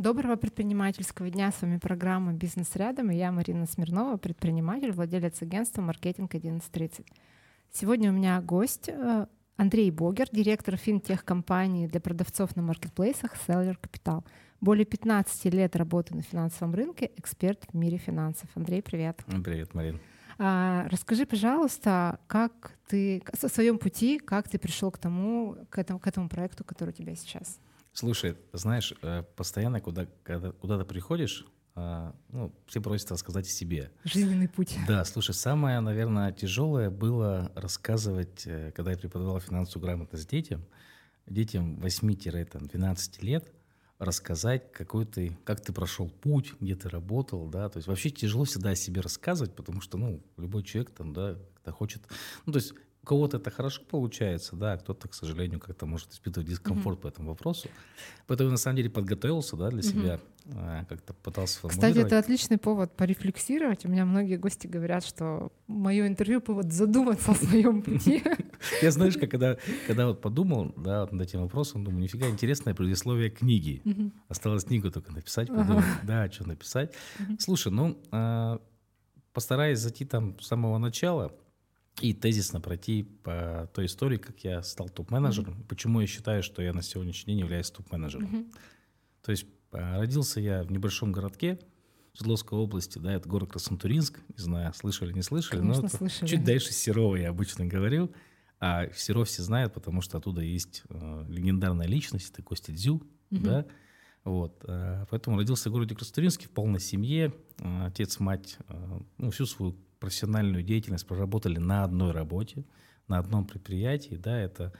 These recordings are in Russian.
Доброго предпринимательского дня. С вами программа «Бизнес рядом» и я Марина Смирнова, предприниматель, владелец агентства «Маркетинг 1130». Сегодня у меня гость э, Андрей Богер, директор финтех-компании для продавцов на маркетплейсах Seller Capital. Более 15 лет работы на финансовом рынке, эксперт в мире финансов. Андрей, привет. Привет, Марин. А, расскажи, пожалуйста, как ты, о своем пути, как ты пришел к тому, к этому, к этому проекту, который у тебя сейчас? Слушай, знаешь, э, постоянно, куда, когда, куда ты приходишь, а, ну, все просят рассказать о себе. Жизненный путь. Да, слушай, самое, наверное, тяжелое было рассказывать, э, когда я преподавал финансовую грамотность детям, детям 8-12 лет, рассказать, какой ты, как ты прошел путь, где ты работал, да, то есть вообще тяжело всегда о себе рассказывать, потому что, ну, любой человек там, да, кто хочет, ну, то есть у кого-то это хорошо получается, да, а кто-то, к сожалению, как-то может испытывать дискомфорт mm-hmm. по этому вопросу. Поэтому я на самом деле подготовился, да, для себя, mm-hmm. как-то пытался. Кстати, это отличный повод порефлексировать. У меня многие гости говорят, что мое интервью повод задуматься о своем пути. Я знаешь, когда, когда вот подумал, да, над этим вопросом, думаю, нифига интересное предисловие книги. Осталось книгу только написать, подумать, да, что написать. Слушай, ну, а, постараюсь зайти там с самого начала, и тезисно пройти по той истории, как я стал топ-менеджером, mm-hmm. почему я считаю, что я на сегодняшний день являюсь топ-менеджером. Mm-hmm. То есть а, родился я в небольшом городке Свердловской области, да, это город Краснотуринск, не знаю, слышали, не слышали, Конечно, но слышали. чуть дальше Серова я обычно говорил, а Серов все знают, потому что оттуда есть э, легендарная личность, это Костя Дзю, mm-hmm. да, вот, э, поэтому родился в городе Краснотуринске в полной семье, э, отец, мать, э, ну, всю свою профессиональную деятельность проработали на одной работе, на одном предприятии, да, это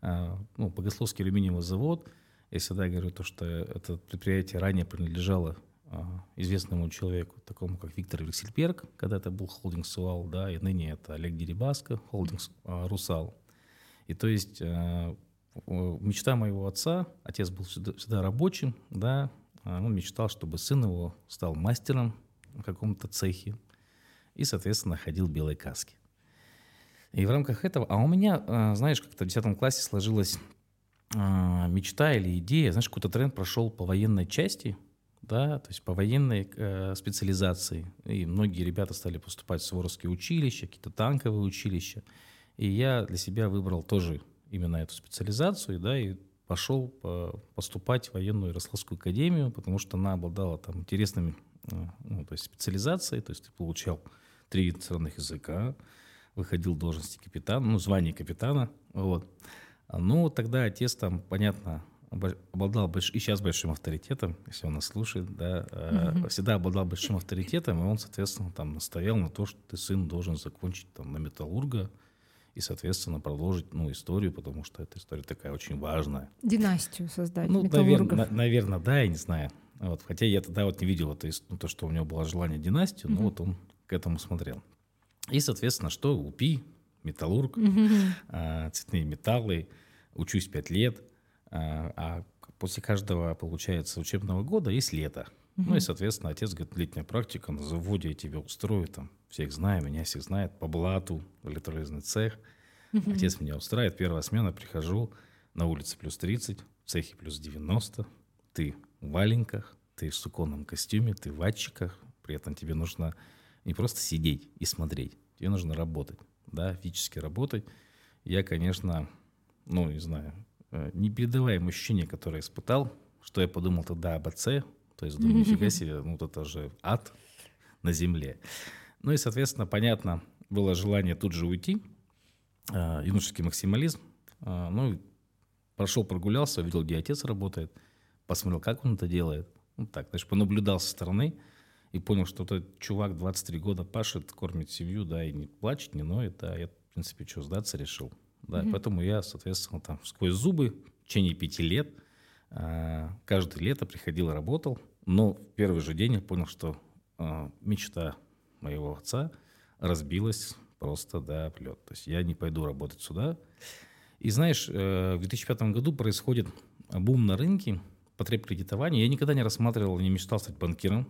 а, ну, Богословский алюминиевый завод. Я всегда говорю то, что это предприятие ранее принадлежало а, известному человеку, такому как Виктор Вексельберг, когда это был холдинг «Суал», да, и ныне это Олег Дерибаско, холдинг а, «Русал». И то есть мечта моего отца, отец был всегда, всегда рабочим, да, он мечтал, чтобы сын его стал мастером в каком-то цехе, и, соответственно, ходил в белой каске. И в рамках этого, а у меня, а, знаешь, как-то в 10 классе сложилась а, мечта или идея, знаешь, какой-то тренд прошел по военной части, да, то есть по военной э, специализации. И многие ребята стали поступать в Суворовские училища, какие-то танковые училища. И я для себя выбрал тоже именно эту специализацию, да, и пошел по, поступать в военную Ярославскую академию, потому что она обладала там интересными ну, то есть специализацией, то есть ты получал три иностранных языка, выходил в должности капитана, ну, звание капитана, вот. Ну, тогда отец там, понятно, обладал больш... и сейчас большим авторитетом, если он нас слушает, да, mm-hmm. всегда обладал большим авторитетом, и он, соответственно, там настоял на то, что ты сын должен закончить там на металлурга и, соответственно, продолжить, ну, историю, потому что эта история такая очень важная. Династию создать, Ну, наверное, на, наверное, да, я не знаю. Вот, хотя я тогда вот не видел это, ну, то, что у него было желание династию, mm-hmm. но вот он к этому смотрел. И, соответственно, что? УПИ, металлург, а, цветные металлы, учусь пять лет, а, а после каждого, получается, учебного года есть лето. Ну и, соответственно, отец говорит, летняя практика на заводе, я тебя устрою, там, всех знаю, меня всех знают, по блату, электролизный цех. Отец меня устраивает, первая смена, прихожу, на улице плюс 30, в цехе плюс 90, ты в валенках, ты в суконном костюме, ты в ватчиках, при этом тебе нужно не просто сидеть и смотреть. Тебе нужно работать, да, физически работать. Я, конечно, ну, не знаю, э, непередаваемое ощущение, которое испытал, что я подумал тогда об отце, то есть думаю, нифига себе, ну, это же ад на земле. Ну и, соответственно, понятно, было желание тут же уйти, э, юношеский максимализм. Э, ну, прошел, прогулялся, увидел, где отец работает, посмотрел, как он это делает. Ну, так, знаешь, понаблюдал со стороны – и понял, что этот чувак 23 года пашет, кормит семью, да, и не плачет, не ноет, да, я, в принципе, что, сдаться решил. Да, mm-hmm. поэтому я, соответственно, там сквозь зубы в течение пяти лет э, каждое лето приходил и работал, но в первый же день я понял, что э, мечта моего отца разбилась просто до плет. То есть я не пойду работать сюда. И знаешь, э, в 2005 году происходит бум на рынке потреб кредитования. Я никогда не рассматривал, не мечтал стать банкиром.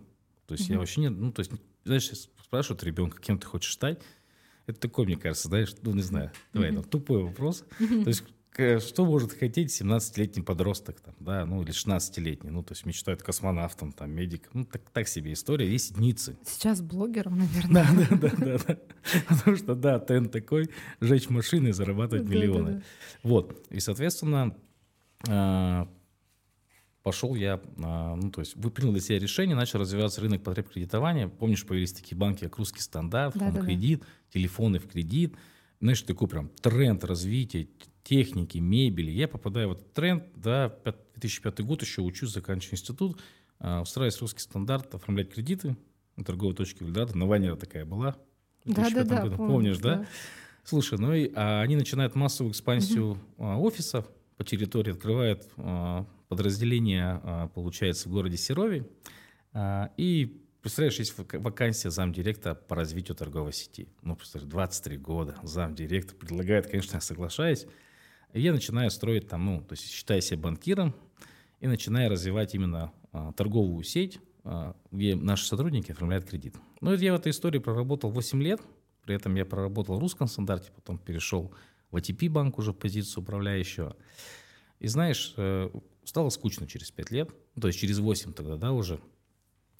То есть mm-hmm. я вообще не, ну, то есть, знаешь, спрашивают ребенка, кем ты хочешь стать, это такой, мне кажется, знаешь, ну, не знаю, давай, mm-hmm. ну, тупой вопрос. Mm-hmm. То есть что может хотеть 17-летний подросток, там, да, ну или 16-летний, ну то есть мечтает космонавтом, там, медиком, ну так, так себе история, есть единицы. Сейчас блогером, наверное. Да, да, да, да, да. Потому что, да, тренд такой, жечь машины и зарабатывать миллионы. Вот, и, соответственно, а, пошел я, а, ну, то есть вы принял для себя решение, начал развиваться рынок потребкредитования. Помнишь, появились такие банки, как «Русский стандарт», да, да, кредит, да. телефоны в кредит. Знаешь, такой прям тренд развития техники, мебели. Я попадаю в этот тренд, да, 2005 год еще учусь, заканчиваю институт, а, устраиваюсь в «Русский стандарт», оформлять кредиты на торговой точке Вильдата. Нованера такая была. Да, да, да. Помнишь, да? да? Слушай, ну и а, они начинают массовую экспансию угу. а, офисов по территории, открывают подразделение, а, получается, в городе Серове. А, и представляешь, есть вакансия замдиректора по развитию торговой сети. Ну, представляешь, 23 года замдиректор предлагает, конечно, я соглашаюсь. И я начинаю строить там, ну, то есть считая себя банкиром, и начинаю развивать именно а, торговую сеть, где наши сотрудники оформляют кредит. Ну, я в этой истории проработал 8 лет, при этом я проработал в русском стандарте, потом перешел в ATP банк уже позицию управляющего. И знаешь, э, стало скучно через 5 лет, ну, то есть через 8 тогда, да, уже.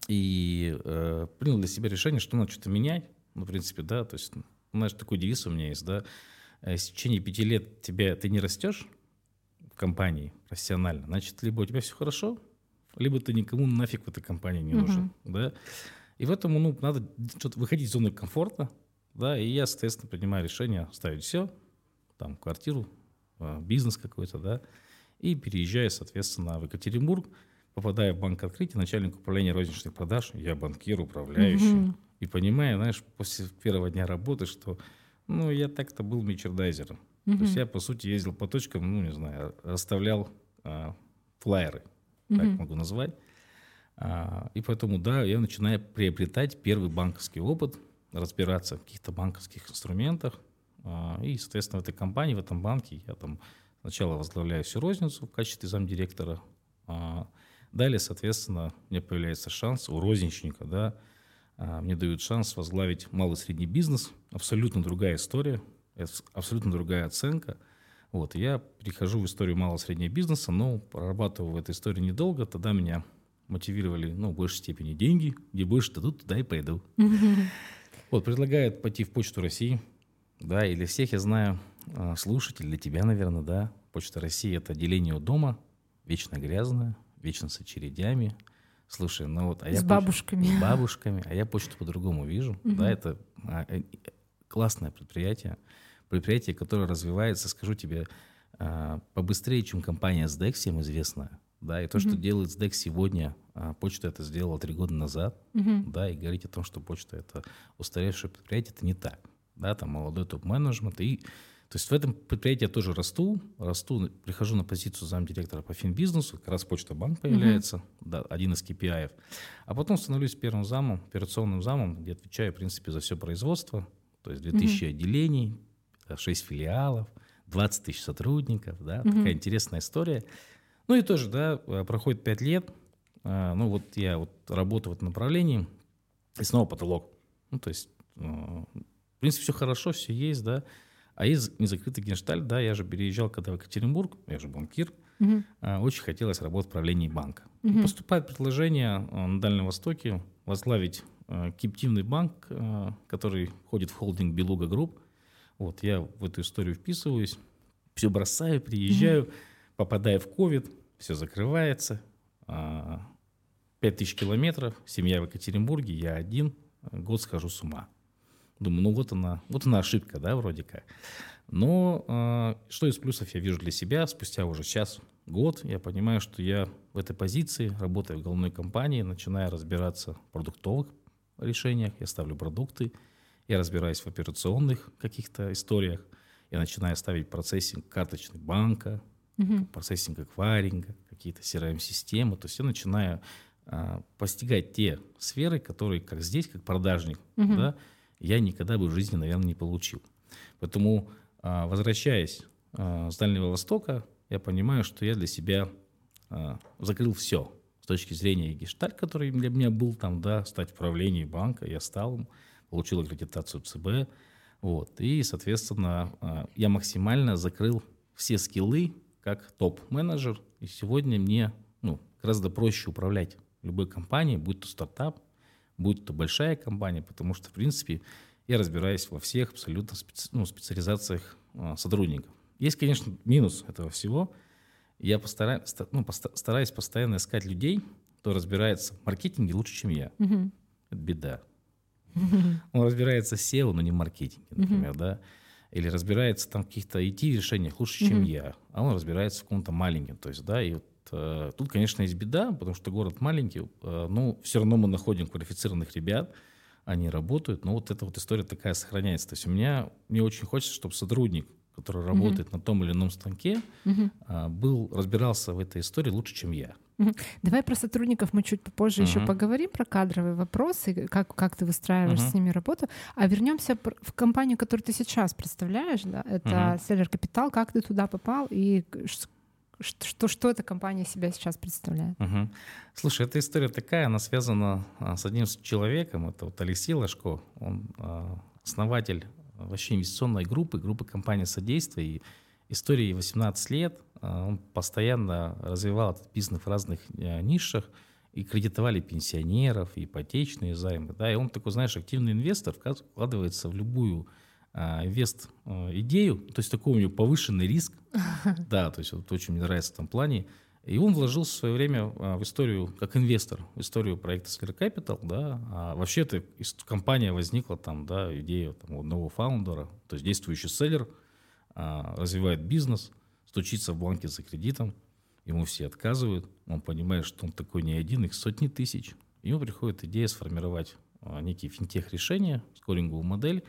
И э, принял для себя решение, что надо что-то менять. Ну, в принципе, да, то есть, знаешь, такой девиз у меня есть, да. Если в течение пяти лет тебя, ты не растешь в компании профессионально, значит, либо у тебя все хорошо, либо ты никому нафиг в этой компании не нужен, uh-huh. да. И в этом, ну, надо что-то выходить из зоны комфорта, да, и я, соответственно, принимаю решение оставить все, там, квартиру, э, бизнес какой-то, да, и переезжая, соответственно, в Екатеринбург, попадая в банк открытия, начальник управления розничных продаж, я банкир, управляющий. Угу. И понимаю, знаешь, после первого дня работы, что, ну, я так-то был мерчендайзером. Угу. То есть я, по сути, ездил по точкам, ну, не знаю, расставлял а, флайеры, угу. так могу назвать. А, и поэтому, да, я начинаю приобретать первый банковский опыт, разбираться в каких-то банковских инструментах. А, и, соответственно, в этой компании, в этом банке я там Сначала возглавляю всю розницу в качестве замдиректора. А далее, соответственно, у меня появляется шанс у розничника, да, а, мне дают шанс возглавить малый и средний бизнес. Абсолютно другая история, абсолютно другая оценка. Вот, я перехожу в историю малого и среднего бизнеса, но прорабатываю в этой истории недолго. Тогда меня мотивировали, ну, в большей степени деньги. Где больше дадут, туда и пойду. Вот, предлагают пойти в Почту России. Да, и для всех я знаю, слушатель, для тебя, наверное, да. Почта России – это отделение у дома, вечно грязное, вечно с очередями. Слушай, ну вот... А с я бабушками. Поч... С бабушками, а я почту по-другому вижу. Угу. Да, это а, э, классное предприятие. Предприятие, которое развивается, скажу тебе, а, побыстрее, чем компания SDEX, всем известная. Да, и то, что делает SDEX сегодня, почта это сделала три года назад, угу. да, и говорить о том, что почта это устаревшее предприятие, это не так. Да, там молодой топ-менеджмент, и то есть в этом предприятии я тоже расту, расту, прихожу на позицию замдиректора по финбизнесу, как раз Почта Банк появляется, uh-huh. да, один из KPI. А потом становлюсь первым замом, операционным замом, где отвечаю, в принципе, за все производство. То есть 2000 uh-huh. отделений, 6 филиалов, 20 тысяч сотрудников, да, uh-huh. такая интересная история. Ну и тоже, да, проходит 5 лет, э, ну вот я вот работаю в этом направлении, и снова потолок. Ну то есть, э, в принципе, все хорошо, все есть, да, а из незакрытый геншталь, да, я же переезжал когда в Екатеринбург, я же банкир, угу. очень хотелось работать в правлении банка. Угу. Поступает предложение а, на Дальнем Востоке возглавить а, кэптивный банк, который входит в холдинг Beluga Group. Вот я в эту историю вписываюсь, все бросаю, приезжаю, угу. попадаю в ковид, все закрывается, 5000 километров, семья в Екатеринбурге, я один, год схожу с ума. Думаю, ну вот она, вот она ошибка, да, вроде как. Но э, что из плюсов я вижу для себя? Спустя уже час, год, я понимаю, что я в этой позиции, работая в головной компании, начинаю разбираться в продуктовых решениях, я ставлю продукты, я разбираюсь в операционных каких-то историях, я начинаю ставить процессинг карточный банка, угу. процессинг акваринга, какие-то CRM-системы. То есть я начинаю а, постигать те сферы, которые, как здесь, как продажник, угу. да, я никогда бы в жизни, наверное, не получил. Поэтому, а, возвращаясь а, с Дальнего Востока, я понимаю, что я для себя а, закрыл все с точки зрения гештальт, который для меня был там, да, стать в правлении банка, я стал получил аккредитацию ЦБ, вот, и, соответственно, я максимально закрыл все скиллы как топ-менеджер, и сегодня мне ну, гораздо проще управлять любой компанией, будь то стартап, будь то большая компания, потому что, в принципе, я разбираюсь во всех абсолютно специ, ну, специализациях а, сотрудников. Есть, конечно, минус этого всего. Я постараюсь, ну, постараюсь постоянно искать людей, кто разбирается в маркетинге лучше, чем я. Угу. Это беда. Он разбирается в SEO, но не в маркетинге, например, да. Или разбирается там в каких-то IT-решениях лучше, чем я. А он разбирается в каком-то маленьком. То есть, да, и вот тут, конечно, есть беда, потому что город маленький, э, но все равно мы находим квалифицированных ребят, они работают, но вот эта вот история такая сохраняется. То есть у меня, мне очень хочется, чтобы сотрудник, который работает mm-hmm. на том или ином станке, mm-hmm. был, разбирался в этой истории лучше, чем я. Давай про сотрудников мы чуть попозже uh-huh. еще поговорим, про кадровые вопросы, как, как ты выстраиваешь uh-huh. с ними работу. А вернемся в компанию, которую ты сейчас представляешь, да, это uh-huh. Seller Capital, как ты туда попал и что, что эта компания себя сейчас представляет? Угу. Слушай, эта история такая, она связана а, с одним человеком, это вот Алексей Ложко, он а, основатель вообще инвестиционной группы, группы компании «Содействие», и истории 18 лет, а, он постоянно развивал этот бизнес в разных нишах, и кредитовали пенсионеров, ипотечные займы, да, и он такой, знаешь, активный инвестор, вкладывается в любую инвест идею, то есть такой у него повышенный риск, да, то есть вот очень мне нравится в этом плане, и он вложил в свое время в историю, как инвестор, в историю проекта Square Capital, да, а вообще эта компания возникла там, да, идея там, одного фаундера, то есть действующий селлер – а, развивает бизнес, стучится в банке за кредитом, ему все отказывают, он понимает, что он такой не один, их сотни тысяч. Ему приходит идея сформировать а, некие финтех-решения, скоринговую модель, а,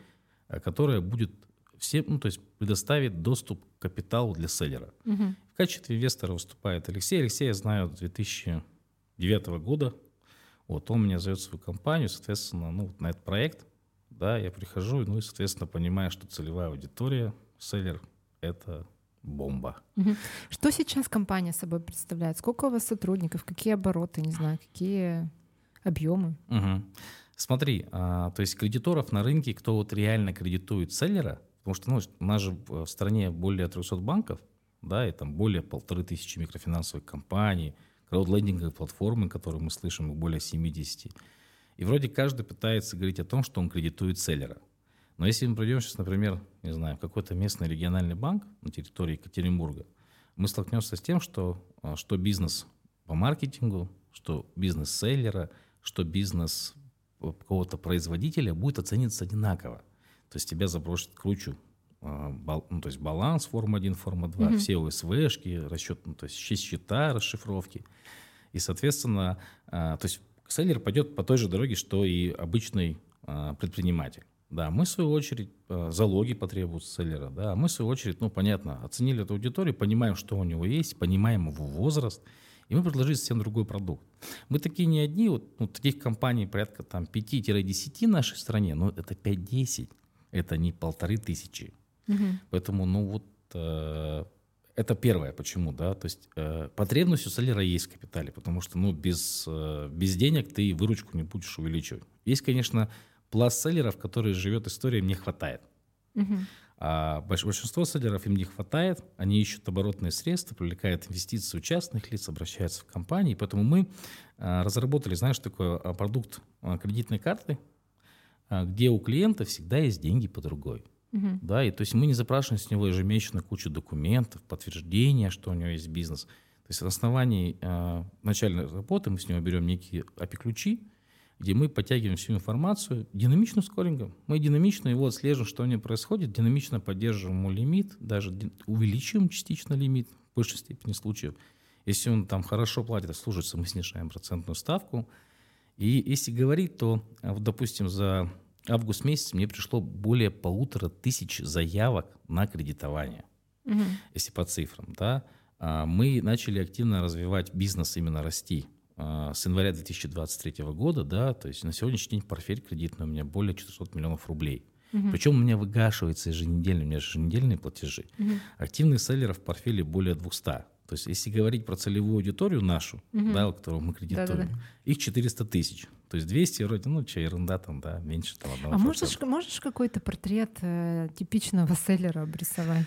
которая будет всем, ну, то есть предоставит доступ к капиталу для селлера. Угу. В качестве инвестора выступает Алексей. Алексей я знаю с 2009 года. Вот он меня зовет в свою компанию, соответственно, ну, на этот проект, да, я прихожу, ну и, соответственно, понимаю, что целевая аудитория селлер — это бомба. Что сейчас компания собой представляет? Сколько у вас сотрудников? Какие обороты, не знаю, какие объемы? Угу. Смотри, а, то есть кредиторов на рынке, кто вот реально кредитует селлера, потому что ну, у нас же в стране более 300 банков, да, и там более полторы тысячи микрофинансовых компаний, краудлендинговые платформы, которые мы слышим, их более 70. И вроде каждый пытается говорить о том, что он кредитует селлера. Но если мы пройдем сейчас, например, не знаю, какой-то местный региональный банк на территории Екатеринбурга, мы столкнемся с тем, что, а, что бизнес по маркетингу, что бизнес селлера, что бизнес какого-то производителя будет оцениваться одинаково. То есть тебя забросят кручу а, ну, то есть баланс форма 1, форма 2, mm-hmm. все ОСВшки, расчет, ну, то есть счета, расшифровки. И, соответственно, а, то есть селлер пойдет по той же дороге, что и обычный предприниматель. Да, мы, в свою очередь, залоги потребуют селлера. Да, мы, в свою очередь, ну, понятно, оценили эту аудиторию, понимаем, что у него есть, понимаем его возраст, и мы предложили совсем другой продукт. Мы такие не одни, вот ну, таких компаний порядка там 5-10 в нашей стране, но это 5-10, это не полторы тысячи. Угу. Поэтому, ну вот, э, это первое, почему, да, то есть э, потребность у селлера есть в капитале, потому что, ну, без, э, без денег ты выручку не будешь увеличивать. Есть, конечно, пласт селлеров, который живет историей, не хватает. Угу. А большинство селлеров им не хватает, они ищут оборотные средства, привлекают инвестиции частных лиц, обращаются в компании. Поэтому мы а, разработали, знаешь, такой а, продукт а, кредитной карты, где у клиента всегда есть деньги по другой. Угу. Да, и то есть мы не запрашиваем с него ежемесячно кучу документов, подтверждения, что у него есть бизнес. То есть на основании э, начальной работы мы с него берем некие API-ключи, где мы подтягиваем всю информацию динамичным скорингом. Мы динамично его отслеживаем, что у него происходит, динамично поддерживаем ему лимит, даже увеличиваем частично лимит в большей степени случаев. Если он там хорошо платит, служится, мы снижаем процентную ставку. И если говорить, то, вот, допустим, за август месяц мне пришло более полутора тысяч заявок на кредитование, угу. если по цифрам. Да, а мы начали активно развивать бизнес, именно расти. А, с января 2023 года, да, то есть на сегодняшний день портфель кредитный у меня более 400 миллионов рублей. Угу. Причем у меня выгашивается еженедельно, у меня еженедельные платежи. Угу. Активных селлеров в портфеле более 200. То есть если говорить про целевую аудиторию нашу, угу. да, которую мы кредитуем, Да-да-да. их 400 тысяч. То есть 200 вроде, ну, что, ерунда там, да, меньше там одного. А можешь, можешь какой-то портрет э, типичного селлера обрисовать?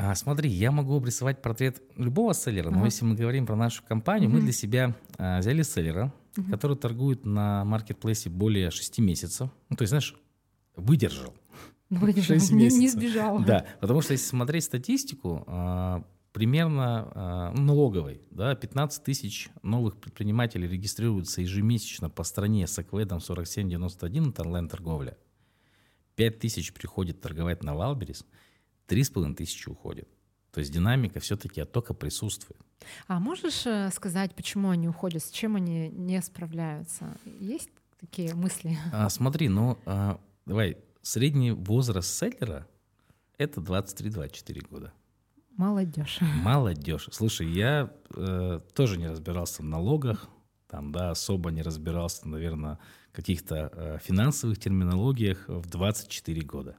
А, смотри, я могу обрисовать портрет любого селлера, но если мы говорим про нашу компанию, мы для себя а, взяли селлера, который торгует на маркетплейсе более 6 месяцев. Ну, то есть, знаешь, выдержал. Выдержал, не, не сбежал. Да, потому что если смотреть статистику, а, примерно ну, налоговой, да, 15 тысяч новых предпринимателей регистрируются ежемесячно по стране с акведом 4791 это онлайн-торговля. 5 тысяч приходит торговать на Валберис – три с половиной тысячи уходит. То есть динамика все-таки оттока присутствует. А можешь э, сказать, почему они уходят, с чем они не справляются? Есть такие мысли? А, смотри, ну а, давай, средний возраст селлера это 23-24 года. Молодежь. Молодежь. Слушай, я э, тоже не разбирался в налогах, там, да, особо не разбирался, наверное, в каких-то э, финансовых терминологиях в 24 года.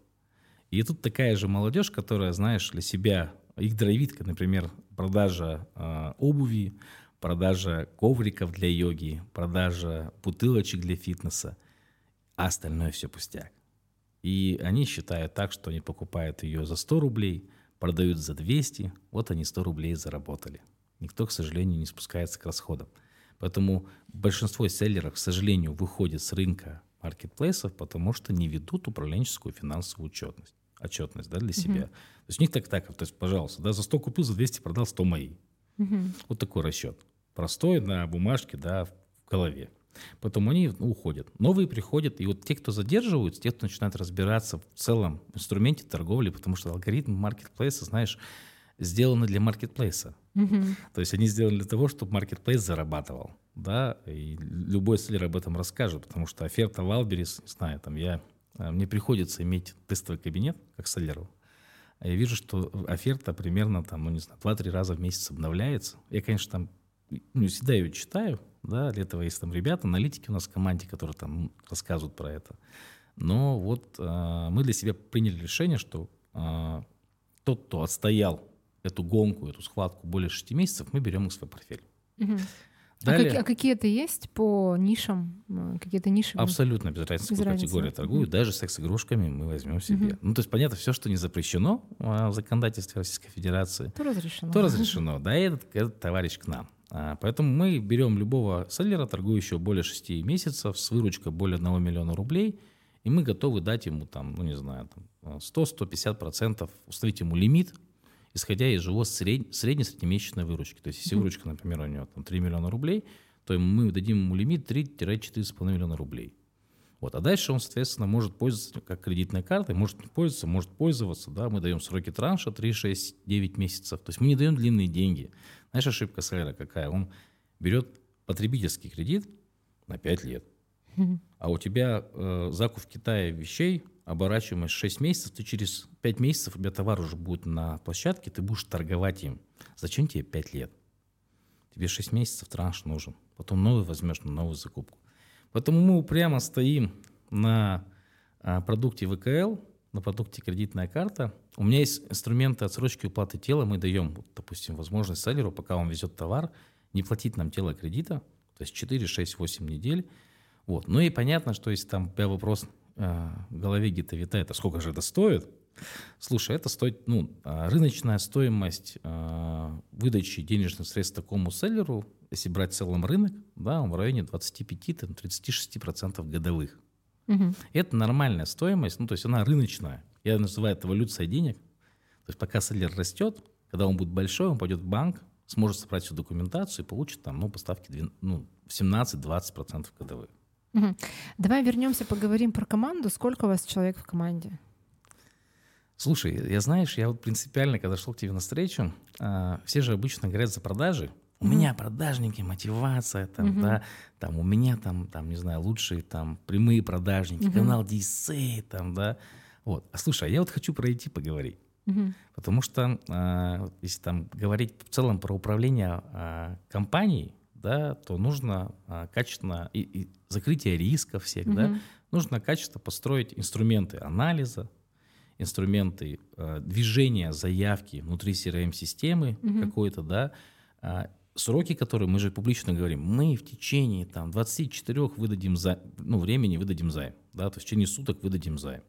И тут такая же молодежь, которая, знаешь, для себя, их драйвит, например, продажа э, обуви, продажа ковриков для йоги, продажа бутылочек для фитнеса, а остальное все пустяк. И они считают так, что они покупают ее за 100 рублей, продают за 200, вот они 100 рублей заработали. Никто, к сожалению, не спускается к расходам. Поэтому большинство селлеров, к сожалению, выходит с рынка маркетплейсов, потому что не ведут управленческую финансовую отчетность отчетность да, для себя. Угу. То есть у них так так, то есть, пожалуйста, да, за 100 купил, за 200 продал, 100 мои. Угу. Вот такой расчет. Простой на бумажке, да, в голове. Потом они ну, уходят. Новые приходят, и вот те, кто задерживаются, те, кто начинают разбираться в целом инструменте торговли, потому что алгоритм маркетплейса, знаешь, сделаны для маркетплейса. Угу. То есть они сделаны для того, чтобы маркетплейс зарабатывал. Да, и любой селлер об этом расскажет, потому что оферта Валберис, не знаю, там я мне приходится иметь тестовый кабинет, как селлеру. Я вижу, что оферта примерно там, ну не знаю, 2-3 раза в месяц обновляется. Я, конечно, там ну, всегда ее читаю, да, для этого есть там ребята, аналитики у нас в команде, которые там рассказывают про это. Но вот э, мы для себя приняли решение, что э, тот, кто отстоял эту гонку, эту схватку более 6 месяцев, мы берем их в свой портфель. Угу. Далее, а, как, а какие-то есть по нишам? Какие-то ниши? Абсолютно без разницы, без какой категории торгуют. Mm-hmm. Даже секс-игрушками мы возьмем себе. Mm-hmm. Ну, то есть, понятно, все, что не запрещено в законодательстве Российской Федерации, то разрешено. То разрешено. Да, и этот, этот товарищ к нам. А, поэтому мы берем любого селлера, торгующего более 6 месяцев, с выручкой более 1 миллиона рублей, и мы готовы дать ему там, ну не знаю, 100-150%, установить ему лимит исходя из его сред... среднесреднемесячной выручки. То есть если выручка, например, у него там, 3 миллиона рублей, то мы дадим ему лимит 3-4,5 миллиона рублей. Вот. А дальше он, соответственно, может пользоваться как кредитной картой, может не пользоваться, может пользоваться. Да? Мы даем сроки транша 3, 6, 9 месяцев. То есть мы не даем длинные деньги. Знаешь, ошибка Селлера какая? Он берет потребительский кредит на 5 лет. А у тебя э, закуп в Китае вещей оборачиваемость 6 месяцев, ты через 5 месяцев, у тебя товар уже будет на площадке, ты будешь торговать им. Зачем тебе 5 лет? Тебе 6 месяцев транш нужен. Потом новый возьмешь на новую закупку. Поэтому мы упрямо стоим на а, продукте ВКЛ, на продукте кредитная карта. У меня есть инструменты отсрочки уплаты тела. Мы даем, допустим, возможность селлеру, пока он везет товар, не платить нам тело кредита, то есть 4, 6, 8 недель. Вот. Ну и понятно, что если там у тебя вопрос в голове где-то витает, а сколько же это стоит? Слушай, это стоит, ну, а, рыночная стоимость э, выдачи денежных средств такому селлеру, если брать в целом рынок, да, он в районе 25-36% годовых. Угу. Это нормальная стоимость, ну, то есть она рыночная. Я называю это эволюция денег. То есть пока селлер растет, когда он будет большой, он пойдет в банк, сможет собрать всю документацию и получит там, ну, поставки ну, 17-20% годовых. Угу. Давай вернемся, поговорим про команду. Сколько у вас человек в команде? Слушай, я знаешь, я вот принципиально, когда шел к тебе на встречу, э, все же обычно говорят за продажи. У mm меня продажники, мотивация, там, mm да, там у меня там, там, не знаю, лучшие там прямые продажники, mm канал DC, там, да. Вот. А слушай, а я вот хочу про IT поговорить. mm Потому что э, если там говорить в целом про управление э, компанией, да, то нужно а, качественно и, и закрытие рисков всех, угу. да, нужно качественно построить инструменты анализа, инструменты а, движения заявки внутри CRM-системы угу. какой-то, да, а, сроки, которые мы же публично говорим, мы в течение там 24 выдадим за, ну, времени выдадим займ, да, то есть в течение суток выдадим займ.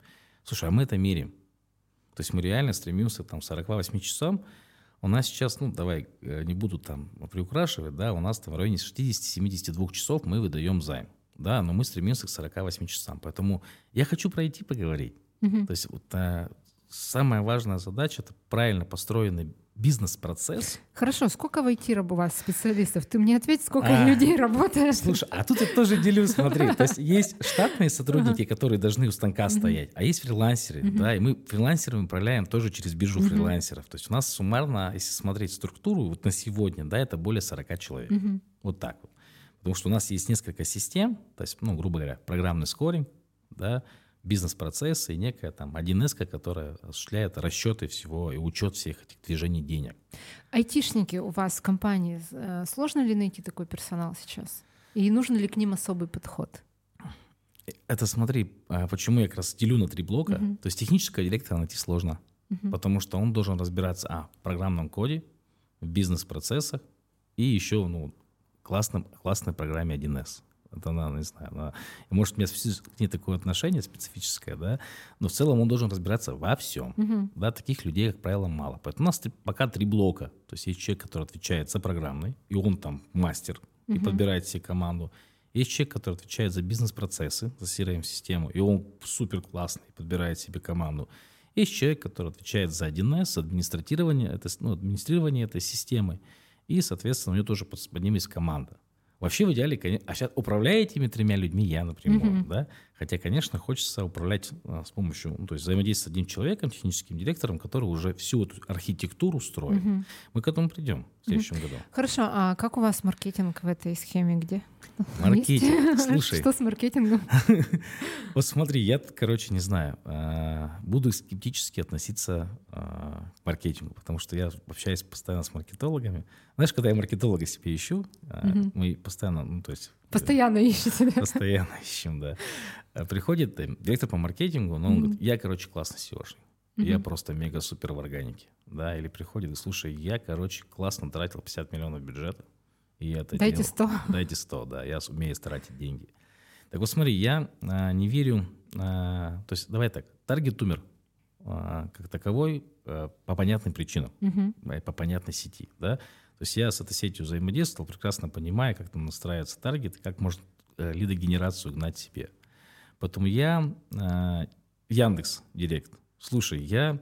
Слушай, а мы это меряем. То есть мы реально стремимся там 48 часам. У нас сейчас, ну, давай, э, не буду там приукрашивать, да, у нас там в районе 60-72 часов мы выдаем займ, да, но мы стремимся к 48 часам. Поэтому я хочу пройти поговорить. Угу. То есть вот, а, самая важная задача – это правильно построенный бизнес-процесс. Хорошо, сколько в IT у вас специалистов? Ты мне ответь, сколько а, людей работает. Слушай, а тут я тоже делюсь, смотри. То есть есть штатные сотрудники, которые должны у станка стоять, а есть фрилансеры, да, и мы фрилансерами управляем тоже через биржу фрилансеров. То есть у нас суммарно, если смотреть структуру, вот на сегодня, да, это более 40 человек. Вот так вот. Потому что у нас есть несколько систем, то есть, ну, грубо говоря, программный скоринг, да, бизнес-процессы и некая там 1С, которая осуществляет расчеты всего и учет всех этих движений денег. Айтишники у вас в компании, э, сложно ли найти такой персонал сейчас? И нужен ли к ним особый подход? Это смотри, а, почему я как раз делю на три блока. Uh-huh. То есть технического директора найти сложно, uh-huh. потому что он должен разбираться а, в программном коде, в бизнес-процессах и еще ну, классном, классной программе 1С. Это она, не знаю, она, может, у меня к ней такое отношение специфическое, да, но в целом он должен разбираться во всем. Угу. Да, таких людей, как правило, мало. Поэтому у нас пока три блока. То есть есть человек, который отвечает за программный, и он там мастер, угу. и подбирает себе команду. Есть человек, который отвечает за бизнес-процессы, за CRM-систему, и он супер классный, подбирает себе команду. Есть человек, который отвечает за 1С, администрирование, это, ну, администрирование этой системы, и, соответственно, у него тоже под, под ним есть команда. Вообще в идеале, конечно, а сейчас управляя этими тремя людьми я, например, mm-hmm. да, хотя, конечно, хочется управлять а, с помощью, ну, то есть взаимодействовать с одним человеком, техническим директором, который уже всю эту архитектуру строит. Mm-hmm. Мы к этому придем в следующем mm-hmm. году. Хорошо, а как у вас маркетинг в этой схеме где? Маркетинг, слушай. Что с маркетингом? Вот смотри, я, короче, не знаю, а, буду скептически относиться а, к маркетингу, потому что я общаюсь постоянно с маркетологами. Знаешь, когда я маркетолога себе ищу, мы постоянно, ну, то есть... Постоянно ищете, да? Постоянно ищем, да. Приходит э, директор по маркетингу, но он говорит, я, короче, классный SEOшник. Я просто мега-супер в органике. Да, или приходит и слушай, я, короче, классно тратил 50 миллионов бюджета. И это дайте делал. 100. Дайте 100, да, я умею тратить деньги. Так вот смотри, я а, не верю, а, то есть давай так, таргет умер а, как таковой а, по понятным причинам, угу. по понятной сети, да. То есть я с этой сетью взаимодействовал, прекрасно понимая, как там настраивается таргет, как можно э, лидогенерацию гнать себе. Поэтому я э, Яндекс Директ. Слушай, я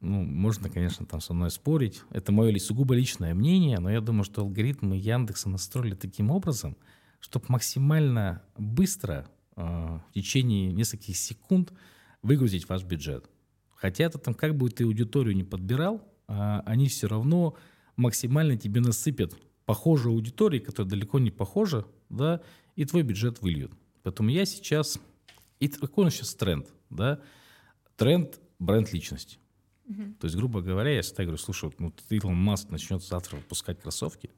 ну, можно, конечно, там со мной спорить. Это мое сугубо личное мнение, но я думаю, что алгоритмы Яндекса настроили таким образом, чтобы максимально быстро, э, в течение нескольких секунд, выгрузить ваш бюджет. Хотя ты там как бы ты аудиторию не подбирал, э, они все равно максимально тебе насыпят похожую аудиторию, которая далеко не похожа, да, и твой бюджет выльют. Поэтому я сейчас... И какой у нас сейчас тренд, да? Тренд бренд личности. Угу. То есть, грубо говоря, я всегда говорю, слушай, вот, ну, Илон Маск начнет завтра выпускать кроссовки.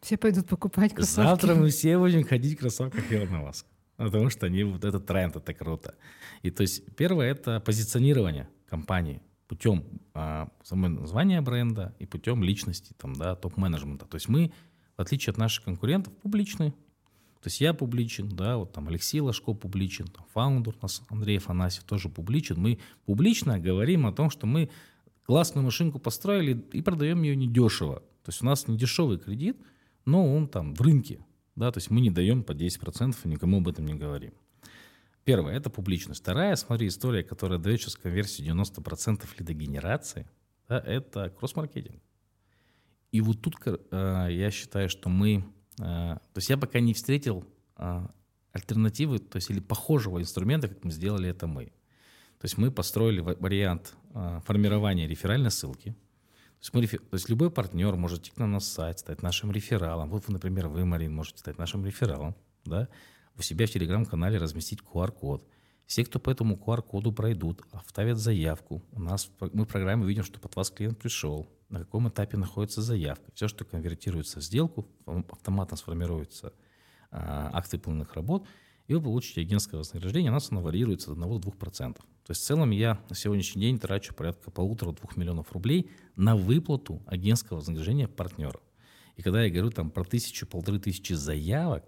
Все пойдут покупать кроссовки. Завтра мы все будем ходить в кроссовках Илона Маска. Потому что они, вот этот тренд, это круто. И то есть первое – это позиционирование компании путем а, самого названия бренда и путем личности, там, да, топ-менеджмента. То есть мы, в отличие от наших конкурентов, публичны. То есть я публичен, да, вот там Алексей Ложко публичен, там фаундер у нас Андрей Афанасьев тоже публичен. Мы публично говорим о том, что мы классную машинку построили и продаем ее недешево. То есть у нас не дешевый кредит, но он там в рынке. Да, то есть мы не даем по 10% и никому об этом не говорим. Первое – это публичность. Вторая, смотри, история, которая дает сейчас конверсию 90% лидогенерации, да, это кросс-маркетинг. И вот тут э, я считаю, что мы... Э, то есть я пока не встретил э, альтернативы, то есть или похожего инструмента, как мы сделали это мы. То есть мы построили вариант э, формирования реферальной ссылки. То есть, мы, то есть любой партнер может идти к нам на сайт, стать нашим рефералом. Вот, например, вы, Марин, можете стать нашим рефералом. Да? У себя в телеграм-канале разместить QR-код. Все, кто по этому QR-коду пройдут, вставят заявку. У нас мы в программе видим, что под вас клиент пришел, на каком этапе находится заявка. Все, что конвертируется в сделку, автоматом сформируется а, акты полных работ, и вы получите агентское вознаграждение, у нас оно варьируется от 1 до 2%. То есть в целом я на сегодняшний день трачу порядка полутора-двух миллионов рублей на выплату агентского вознаграждения партнеров. И когда я говорю там про тысячу-полторы тысячи заявок,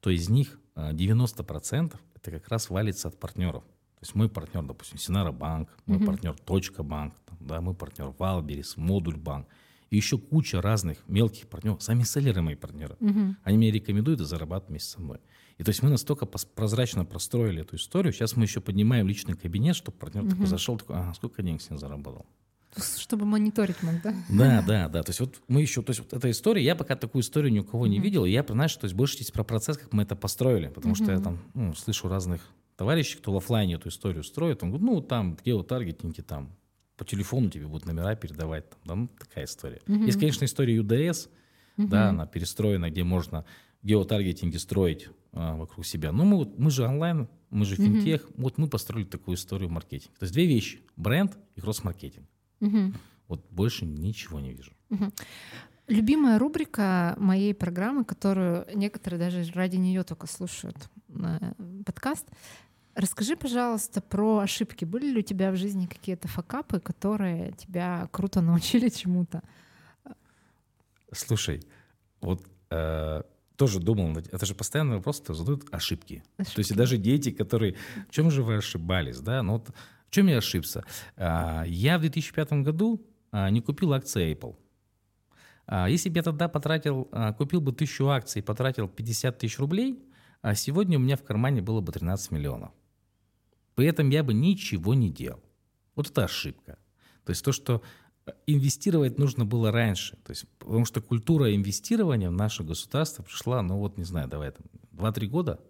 то из них 90% а, это как раз валится от партнеров. То есть мой партнер, допустим, Синара Банк, мой Мгм. партнер Точка Банк, да, мой партнер Валберис, Модуль Банк. И еще куча разных мелких партнеров. Сами селлеры мои партнеры. Мгм. Они меня рекомендуют и зарабатывают вместе со мной. И то есть мы настолько прозрачно простроили эту историю. Сейчас мы еще поднимаем личный кабинет, чтобы партнер такой Мгм. зашел, такой, ага, сколько денег с ним заработал. Чтобы мониторить мог, да? Да, да, да. То есть вот мы еще, то есть вот эта история, я пока такую историю ни у кого не Мгм. видел, я, знаешь, то есть больше здесь про процесс, как мы это построили, потому что я там ну, слышу разных товарищей, кто в офлайне эту историю строит, он говорит, ну там в геотаргетинге там по телефону тебе будут номера передавать, там, да, ну такая история. Мгм. Есть, конечно, история UDS, да, Мгм. она перестроена, где можно геотаргетинги строить а, вокруг себя. Но мы, вот, мы же онлайн, мы же финтех, вот мы построили такую историю маркетинга. То есть две вещи, бренд и кросс-маркетинг. Вот больше ничего не вижу. Любимая рубрика моей программы, которую некоторые даже ради нее только слушают э, подкаст. Расскажи, пожалуйста, про ошибки. Были ли у тебя в жизни какие-то факапы, которые тебя круто научили чему-то? Слушай, вот э, тоже думал, это же постоянный вопрос, задают ошибки. То есть Ошибки. даже дети, которые, в чем же вы ошибались, да? Ну вот чем я ошибся? А, я в 2005 году а, не купил акции Apple. А, если бы я тогда потратил, купил бы тысячу акций и потратил 50 тысяч рублей, а сегодня у меня в кармане было бы 13 миллионов. При этом я бы ничего не делал. Вот это ошибка. То есть то, что э, инвестировать нужно было раньше. То есть, потому что культура инвестирования в наше государство пришла, ну вот, не знаю, давай там, 2-3 года,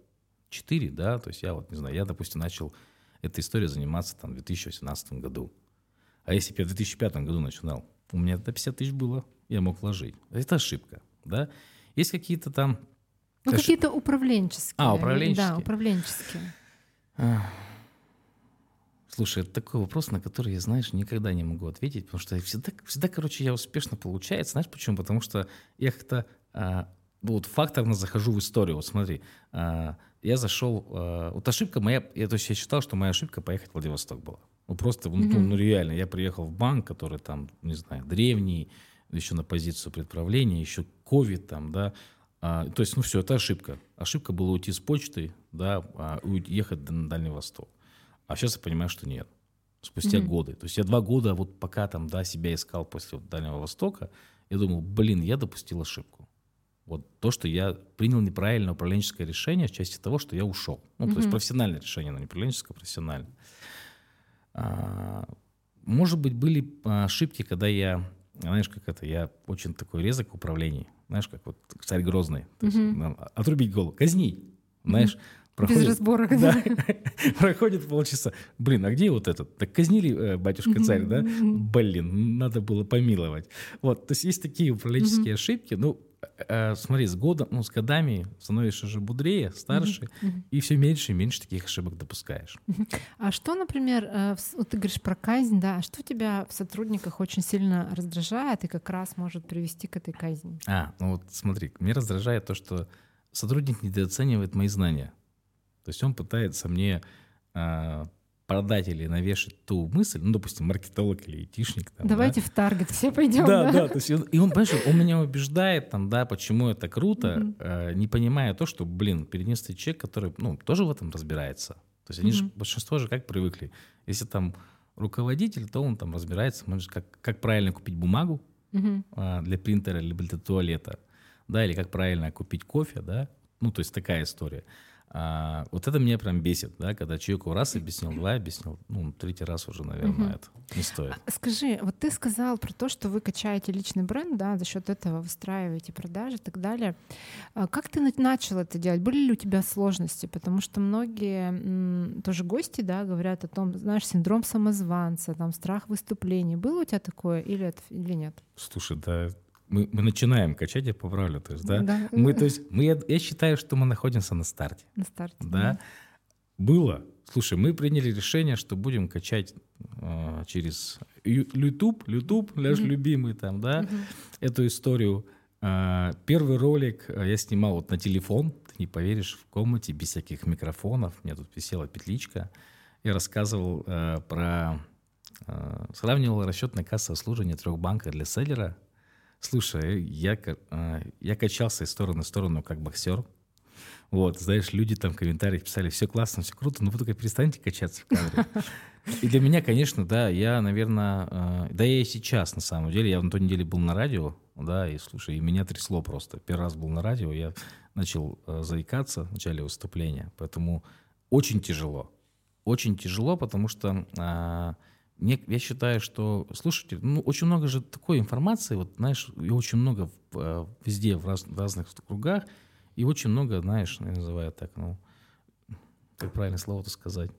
4, да, то есть я вот, не знаю, я, допустим, начал этой историей заниматься там в 2018 году. А если бы я в 2005 году начинал, у меня до 50 тысяч было, я мог вложить. Это ошибка, да. Есть какие-то там... Ну, Ошиб- какие-то управленческие. А, управленческие. Да, управленческие. Слушай, это такой вопрос, на который я, знаешь, никогда не могу ответить, потому что всегда, всегда короче, я успешно получается. Знаешь почему? Потому что я как-то а, вот факторно захожу в историю. Вот смотри, а, я зашел... а, вот ошибка моя... Я, то есть я считал, что моя ошибка поехать в Владивосток была. Ну просто, ну, Мгм. ну реально, я приехал в банк, который там, не знаю, древний, еще на позицию предправления, еще ковид там, да, а, то есть, ну все, это ошибка. Ошибка была уйти с почты, да, а, уехать на Дальний Восток. А сейчас я понимаю, что нет. Спустя Мгм. годы. То есть я два года, вот пока там, да, себя искал после Дальнего Востока, я думал, блин, я допустил ошибку. Вот то, что я принял неправильное управленческое решение в части того, что я ушел. Ну, то есть профессиональное решение, но не управленческое, а профессиональное. А, может быть, были а, ошибки, когда я, знаешь, как это, я очень такой резок в управлении. Знаешь, как вот царь Грозный. То есть, нам отрубить голову, казни. Знаешь, Без проходит, разборок. да, проходит полчаса. Блин, а где вот этот? Так казнили э, батюшка царь, да? Блин, надо было помиловать. Вот, то есть есть такие управленческие ошибки. Ну, э, смотри, с годом, ну, с годами становишься уже бодрее, старше, Мгм. и все меньше и меньше таких ошибок допускаешь. А что, например, э, в вот ты говоришь про казнь, да, а что тебя в сотрудниках очень сильно раздражает и как раз может привести к этой казни? А, ну вот смотри, меня раздражает то, что сотрудник недооценивает мои знания. То есть он пытается мне а, продать или навешать ту мысль, ну, допустим, маркетолог или айтишник. Там, да. Давайте в таргет все пойдем. Да, да, то есть он, и он, понимаешь, он меня убеждает, там, да, почему это круто, э, не понимая то, что, блин, перед ним стоит человек, который, ну, тоже в этом разбирается. То есть они же, большинство же как привыкли. Если там руководитель, то он там разбирается, может, как, как правильно купить бумагу а, для принтера либо для туалета, да, или как правильно купить кофе, да, ну, то есть такая история. А, вот это меня прям бесит, да, когда человеку раз объяснил, два объяснил, ну, третий раз уже, наверное, Мгм. это не стоит. А Скажи, вот ты сказал про то, что вы качаете личный бренд, да, за счет этого выстраиваете продажи и так далее. А Как ты на- начал это делать? Были ли у тебя сложности? Потому что многие м, тоже гости, да, говорят о том, знаешь, синдром самозванца, там страх выступлений. Было у тебя такое или, это, или нет? Слушай, да, мы, мы начинаем качать, я поправлю, то есть, да, Да, мы, то есть, мы, я, я считаю, что мы находимся на старте, на старте. да, было, слушай, мы приняли решение, что будем качать э, через YouTube, YouTube, наш Мгм. любимый там, да, Мгм. эту историю. А, Первый ролик а, я снимал вот на телефон, ты не поверишь, в комнате без всяких микрофонов. У меня тут висела петличка. Я рассказывал э, про... э, сравнивал расчетное кассовое обслуживание трех банков для селлера. Слушай, я, э, я качался из стороны в сторону как боксер. Вот, знаешь, люди там в комментариях писали, все классно, все круто, но вы только перестаньте качаться в кадре. И для меня, конечно, да, я, наверное, э, да я и сейчас, на самом деле, я на той неделе был на радио, да, и слушай, и меня трясло просто. Первый раз был на радио, я начал э, заикаться в начале выступления, поэтому очень тяжело. Очень тяжело, потому что а, я считаю, что, слушайте, ну, очень много же такой информации, вот, знаешь, и очень много в, везде, в, раз, в разных кругах, и очень много, знаешь, я называю так, ну, как правильно слово-то сказать,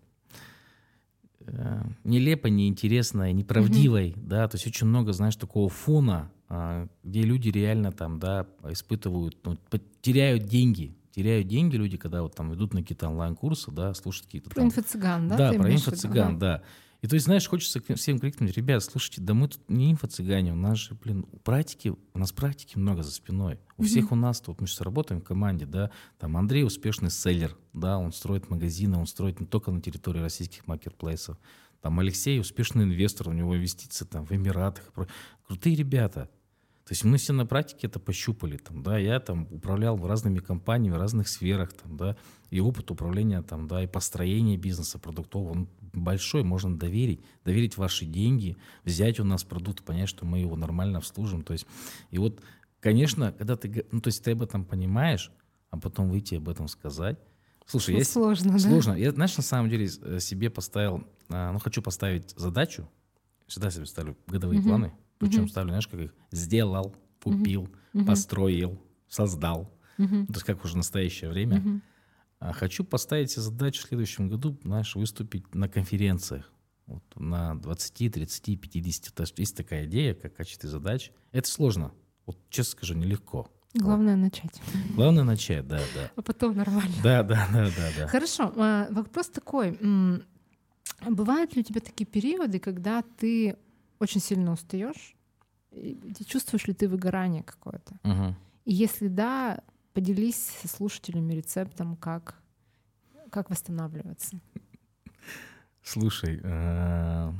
э, нелепо, неинтересной, неправдивой, mm-hmm. да, то есть очень много, знаешь, такого фона, э, где люди реально там, да, испытывают, ну, теряют деньги, теряют деньги люди, когда вот там идут на какие-то онлайн-курсы, да, слушают какие-то Про там... инфо-цыган, да? Да, про инфо-цыган, да. И то есть, знаешь, хочется всем крикнуть, ребят, слушайте, да мы тут не инфо-цыгане, у нас же, блин, практики, у нас практики много за спиной. У mm-hmm. всех у нас, вот мы сейчас работаем в команде, да, там Андрей успешный селлер, да, он строит магазины, он строит не только на территории российских маркетплейсов. Там Алексей успешный инвестор, у него инвестиции там в Эмиратах. Крутые ребята. То есть мы все на практике это пощупали, там, да, я там управлял разными компаниями в разных сферах, там, да, и опыт управления, там, да, и построения бизнеса продуктов, он большой, можно доверить, доверить ваши деньги, взять у нас продукт, понять, что мы его нормально обслужим, то есть, и вот, конечно, когда ты, ну, то есть ты об этом понимаешь, а потом выйти об этом сказать, Слушай, ну, я сложно, да? Сложно. Я, знаешь, на самом деле э, себе поставил, а, ну, хочу поставить задачу, всегда себе ставлю годовые угу. планы, причем угу. ставлю, знаешь, как их сделал, купил, угу. построил, создал. Угу. То есть как уже настоящее время. Угу. А хочу поставить себе задачу в следующем году, знаешь, выступить на конференциях. Вот, на 20, 30, 50. То есть есть такая идея, как качество задач. Это сложно. Вот честно скажу, нелегко. Главное вот. начать. Главное начать, да, да. А потом нормально. Да, да, да, да, да. Хорошо. А, вопрос такой. Бывают ли у тебя такие периоды, когда ты очень сильно устаешь, чувствуешь ли ты выгорание какое-то? Угу. И если да, поделись со слушателями рецептом, как, как восстанавливаться. Слушай, э,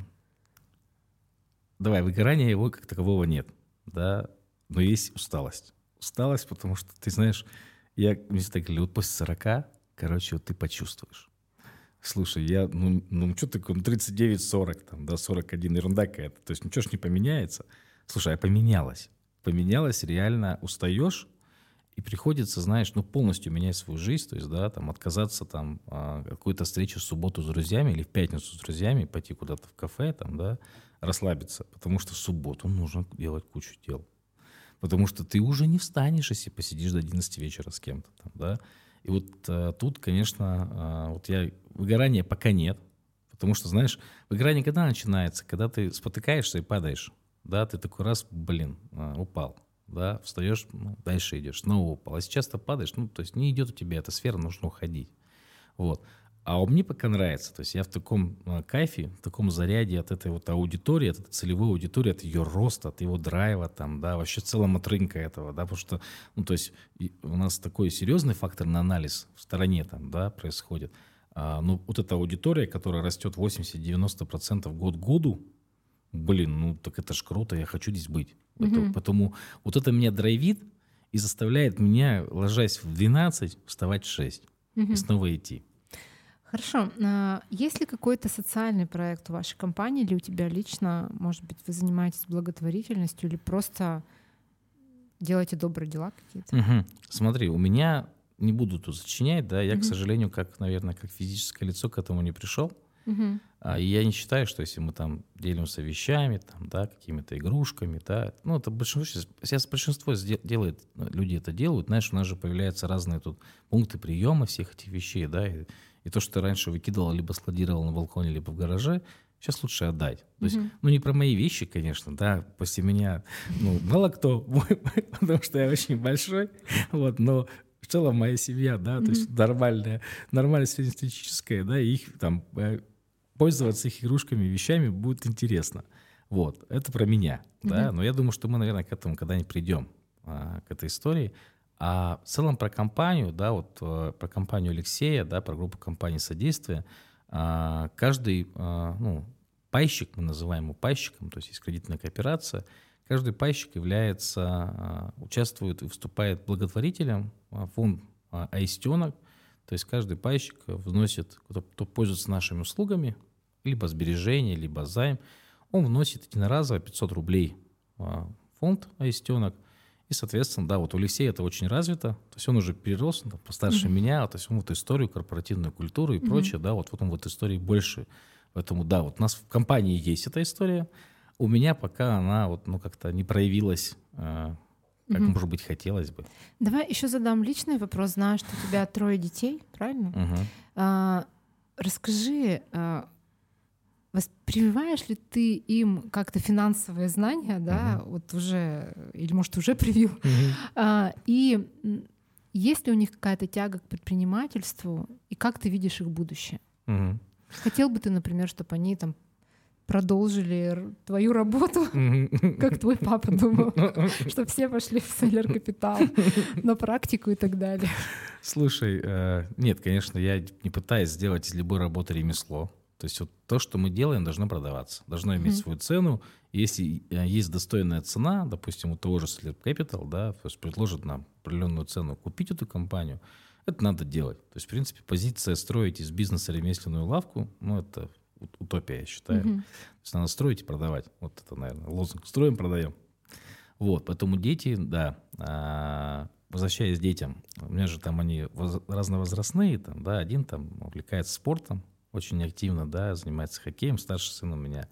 давай, выгорания его как такового нет, да, но есть усталость. Усталость, потому что, ты знаешь, я мне всегда говорили, вот после 40, короче, вот ты почувствуешь. Слушай, я, ну, ну что такое, ну, 39-40, там, да, 41, ерунда какая-то. То есть ничего ж не поменяется. Слушай, а поменялось. Поменялось, реально устаешь, и приходится, знаешь, ну, полностью менять свою жизнь, то есть, да, там, отказаться, там, а, какую-то встречу в субботу с друзьями или в пятницу с друзьями, пойти куда-то в кафе, там, да, расслабиться, потому что в субботу нужно делать кучу дел. Потому что ты уже не встанешь, если посидишь до 11 вечера с кем-то там, да. И вот а, тут, конечно, а, вот я, выгорания пока нет, потому что, знаешь, выгорание когда начинается? Когда ты спотыкаешься и падаешь да, ты такой раз, блин, а, упал, да, встаешь, ну, дальше идешь, снова упал. А сейчас ты падаешь, ну, то есть не идет у тебя эта сфера, нужно уходить. Вот. А мне пока нравится, то есть я в таком э, кайфе, в таком заряде от этой вот аудитории, от этой целевой аудитории, от ее роста, от его драйва, там, да, вообще целом от рынка этого, да, потому что, ну, то есть у нас такой серьезный фактор на анализ в стороне там, да, происходит. А, ну, вот эта аудитория, которая растет 80-90% год к году, блин, ну так это ж круто, я хочу здесь быть. Угу. Потому вот это меня драйвит и заставляет меня, ложась в 12, вставать в 6 угу. и снова идти. Хорошо. А есть ли какой-то социальный проект у вашей компании или у тебя лично, может быть, вы занимаетесь благотворительностью или просто делаете добрые дела какие-то? Угу. Смотри, у меня не буду тут сочинять, да, я, угу. к сожалению, как, наверное, как физическое лицо к этому не пришел. Угу. А, и я не считаю, что если мы там делимся вещами, там, да, какими-то игрушками, да, ну, это большинство, сейчас большинство делает, ну, люди это делают, знаешь, у нас же появляются разные тут пункты приема всех этих вещей, да, и, и то, что ты раньше выкидывал, либо складировал на балконе, либо в гараже, сейчас лучше отдать. То есть, mm-hmm. ну, не про мои вещи, конечно, да, после меня, ну, мало кто, потому что я очень большой, вот, но в целом моя семья, да, то есть нормальная, нормальная среднестатистическая, да, их там э, пользоваться их игрушками, вещами будет интересно. Вот, это про меня, mm-hmm. да, но я думаю, что мы, наверное, к этому когда-нибудь придем, а, к этой истории. А в целом про компанию, да, вот а, про компанию Алексея, да, про группу компаний содействия, а, каждый, а, ну, пайщик, мы называем его пайщиком, то есть есть кредитная кооперация, каждый пайщик является, участвует и выступает благотворителем, фонд Аистенок – То есть каждый пайщик вносит, кто, кто пользуется нашими услугами, либо сбережение, либо займ, он вносит единоразово 500 рублей в фонд аистенок, и, соответственно, да, вот у Алексея это очень развито, то есть он уже перерос, он, постарше mm-hmm. меня, то есть он вот историю, корпоративную культуру и mm-hmm. прочее, да, вот, вот он вот истории больше. Поэтому, да, вот у нас в компании есть эта история, у меня пока она вот, ну, как-то не проявилась, э, как, mm-hmm. может быть, хотелось бы. Давай еще задам личный вопрос. Знаю, что у тебя трое детей, правильно? Mm-hmm. А, расскажи, а, Прививаешь ли ты им как-то финансовые знания, да, uh-huh. вот уже, или может уже привил, uh-huh. а, и есть ли у них какая-то тяга к предпринимательству, и как ты видишь их будущее? Uh-huh. Хотел бы ты, например, чтобы они там продолжили твою работу, как твой папа думал, чтобы все пошли в селлер капитал на практику и так далее. Слушай, э, нет, конечно, я не пытаюсь сделать из любой работы ремесло. То есть вот то, что мы делаем, должно продаваться, должно иметь mm-hmm. свою цену. Если э, есть достойная цена, допустим, у того же Sleep Capital, да, то есть предложит нам определенную цену купить эту компанию, это надо делать. То есть, в принципе, позиция строить из бизнеса ремесленную лавку, ну, это утопия, я считаю. Mm-hmm. То есть надо строить и продавать. Вот это, наверное, лозунг. Строим, продаем. Вот, поэтому дети, да, а, возвращаясь к детям, у меня же там они воз, разновозрастные, там, да, один там увлекается спортом, очень активно, да, занимается хоккеем, старший сын у меня.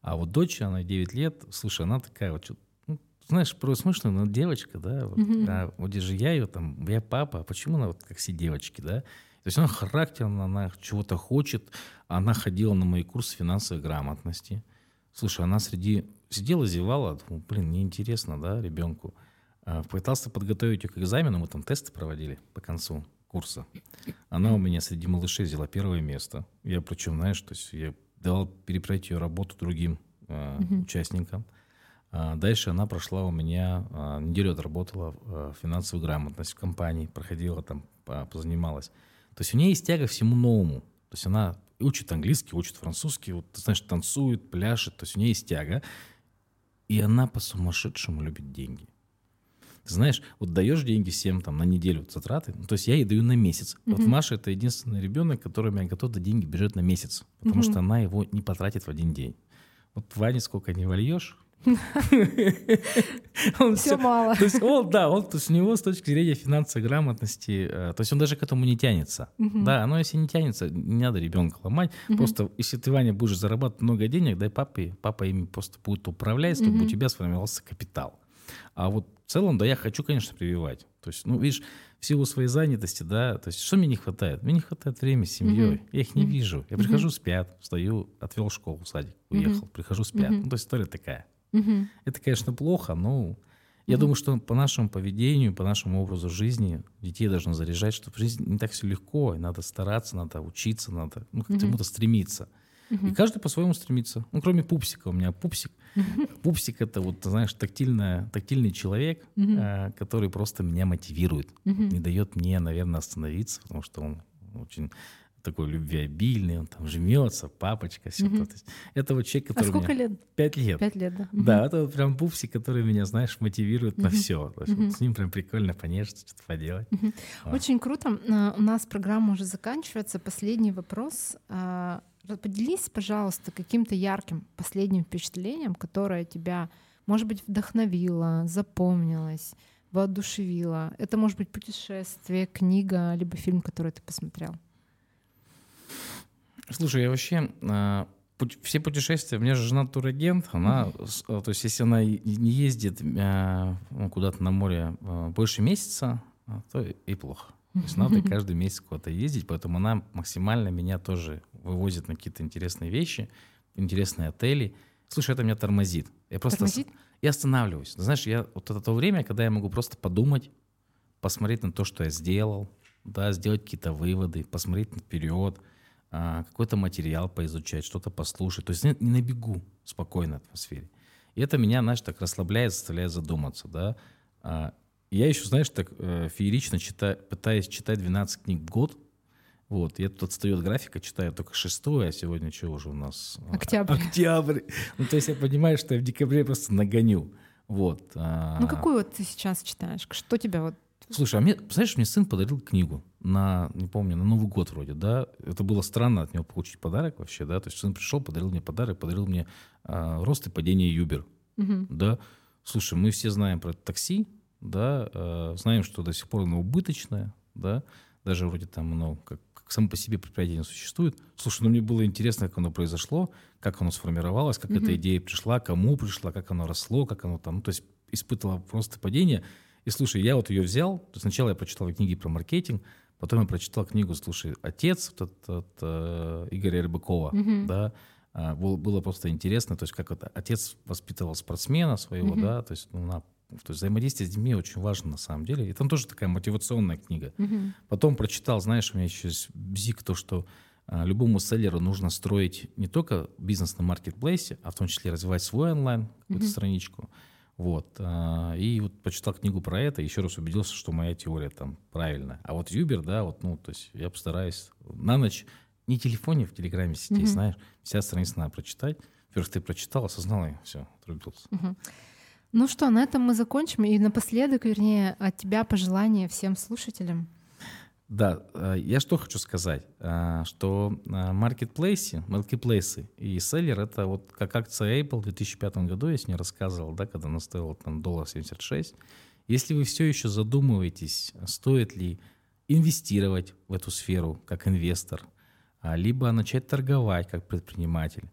А вот дочь, она 9 лет, слушай, она такая вот, ну, знаешь, просто смешная, но девочка, да, вот, mm-hmm. а вот же я ее там, я папа, а почему она вот как все девочки, да? То есть она характерна, она чего-то хочет, она ходила на мои курсы финансовой грамотности. Слушай, она среди сидела, зевала, думаю, блин, неинтересно, да, ребенку. А, пытался подготовить ее к экзамену, мы там тесты проводили по концу курса. Она у меня среди малышей взяла первое место. Я причем, знаешь, то есть я давал перепройти ее работу другим э, uh участникам. А дальше она прошла у меня, э, неделю отработала э, финансовую грамотность в компании, проходила там, позанималась. То есть у нее есть тяга всему новому. То есть она учит английский, учит французский, вот, ты знаешь, танцует, пляшет. То есть у нее есть тяга. И она по-сумасшедшему любит деньги. Ты знаешь, вот даешь деньги всем там на неделю затраты, ну, то есть я ей даю на месяц. Mm-hmm. Вот Маша это единственный ребенок, который меня готов дать деньги бежать на месяц, потому mm-hmm. что она его не потратит в один день. Вот Ване сколько не вольешь, он все мало. То есть он, да, он, то есть у него с точки зрения финансовой грамотности, э, то есть он даже к этому не тянется. Да, но если не тянется, не надо ребенка ломать. Просто если ты, Ваня, будешь зарабатывать много денег, дай папе, папа ими просто будет управлять, чтобы у тебя сформировался капитал. А вот в целом, да, я хочу, конечно, прививать. То есть, ну, видишь, в силу своей занятости, да, то есть, что мне не хватает? Мне не хватает времени с семьей. Mm-hmm. Я их не mm-hmm. вижу. Я прихожу, спят, встаю, отвел школу, садик, уехал, mm-hmm. прихожу, спят. Mm-hmm. Ну, то есть, история такая. Mm-hmm. Это, конечно, плохо, но я mm-hmm. думаю, что по нашему поведению, по нашему образу жизни детей должно заряжать, что в жизни не так все легко, и надо стараться, надо учиться, надо ну, к mm-hmm. чему-то стремиться. Угу. И каждый по-своему стремится. Ну, кроме пупсика. У меня пупсик. Пупсик — это вот, знаешь, тактильная, тактильный человек, угу. э, который просто меня мотивирует. Угу. Не дает мне, наверное, остановиться, потому что он очень такой любвеобильный, он там жмется, папочка, все угу. то. есть это вот человек, который... А сколько меня... лет? Пять лет. Пять лет, да. Да, это вот прям пупсик, который меня, знаешь, мотивирует угу. на все. То есть угу. вот с ним прям прикольно понежиться, что-то поделать. Вот. Очень круто. А, у нас программа уже заканчивается. Последний вопрос. А, Поделись, пожалуйста, каким-то ярким последним впечатлением, которое тебя, может быть, вдохновило, запомнилось, воодушевило. Это может быть путешествие, книга, либо фильм, который ты посмотрел. Слушай, я вообще а, все путешествия, у меня же жена турагент, она, mm-hmm. то есть если она не ездит а, ну, куда-то на море больше месяца, то и плохо. То есть надо каждый месяц куда-то ездить, поэтому она максимально меня тоже вывозит на какие-то интересные вещи, интересные отели. Слушай, это меня тормозит. Я просто тормозит? я останавливаюсь. Знаешь, я вот это то время, когда я могу просто подумать, посмотреть на то, что я сделал, да, сделать какие-то выводы, посмотреть наперед, а, какой-то материал поизучать, что-то послушать. То есть не, не на бегу, спокойной атмосфере. И это меня, знаешь, так расслабляет, заставляет задуматься, да. А, я еще, знаешь, так э, феерично читаю, пытаюсь читать 12 книг в год. Вот, я тут отстаю от графика, читаю только шестое, а сегодня что уже у нас? Октябрь. Октябрь. Ну, то есть я понимаю, что я в декабре просто нагоню. Вот. А. Ну, какую вот ты сейчас читаешь? Что тебя вот Слушай, а мне, знаешь, мне сын подарил книгу на, не помню, на Новый год вроде, да. Это было странно от него получить подарок вообще, да. То есть сын пришел, подарил мне подарок, подарил мне а, рост и падение Юбер, Мгм. да. Слушай, мы все знаем про такси, да, а, знаем, что до сих пор оно убыточное, да. Даже вроде там оно как, как само по себе предприятие не существует. Слушай, ну мне было интересно, как оно произошло, как оно сформировалось, как эта идея пришла, кому пришла, как оно росло, как оно там, ну, то есть испытывало просто падение. И слушай, я вот ее взял, то есть сначала я прочитал книги про маркетинг, потом я прочитал книгу, слушай, отец вот этот, от, э, Игоря Рыбакова, Мгм. да, а, был- было просто интересно, то есть как это, отец воспитывал спортсмена своего, Мгм. да, то есть, ну, на- то есть взаимодействие с детьми очень важно на самом деле. И там тоже такая мотивационная книга. Мгм. Потом прочитал, знаешь, у меня еще есть бзик, то, что а, любому селлеру нужно строить не только бизнес на маркетплейсе, а в том числе развивать свой онлайн, какую-то Мгм. страничку. Вот. а, И вот почитал книгу про это, еще раз убедился, что моя теория там правильная. А вот Юбер, да, вот, ну, то есть я постараюсь на ночь не телефоне, в Телеграме сидеть, Мгм. знаешь, вся страница надо прочитать. Во-первых, ты прочитал, осознал, и все, отрубился. Мгм. Ну что, на этом мы закончим. И напоследок, вернее, от тебя пожелания всем слушателям. Да, э, я что хочу сказать, а, что а, маркетплейсы, маркетплейсы и селлер это вот как акция Apple в 2005 году, я сегодня рассказывал, да, когда она стоила там доллар 76. Если вы все еще задумываетесь, стоит ли инвестировать в эту сферу как инвестор, а, либо начать торговать как предприниматель,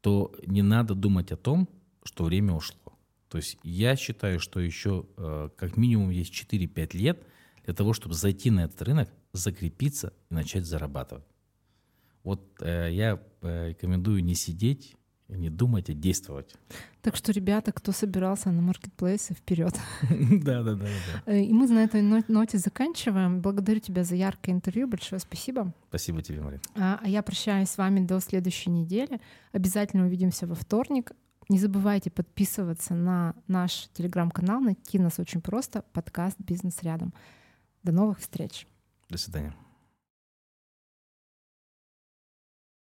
то не надо думать о том, что время ушло. То есть я считаю, что еще э, как минимум есть 4-5 лет для того, чтобы зайти на этот рынок, закрепиться и начать зарабатывать. Вот э, я э, рекомендую не сидеть, не думать, а действовать. Так что, ребята, кто собирался на маркетплейсы, вперед. Да, да, да. И мы на этой но- ноте заканчиваем. Благодарю тебя за яркое интервью. Большое спасибо. Спасибо тебе, Марина. А а я прощаюсь с вами до следующей недели. Обязательно увидимся во вторник. Не забывайте подписываться на наш телеграм-канал. Найти нас очень просто. Подкаст «Бизнес рядом». До новых встреч. До свидания.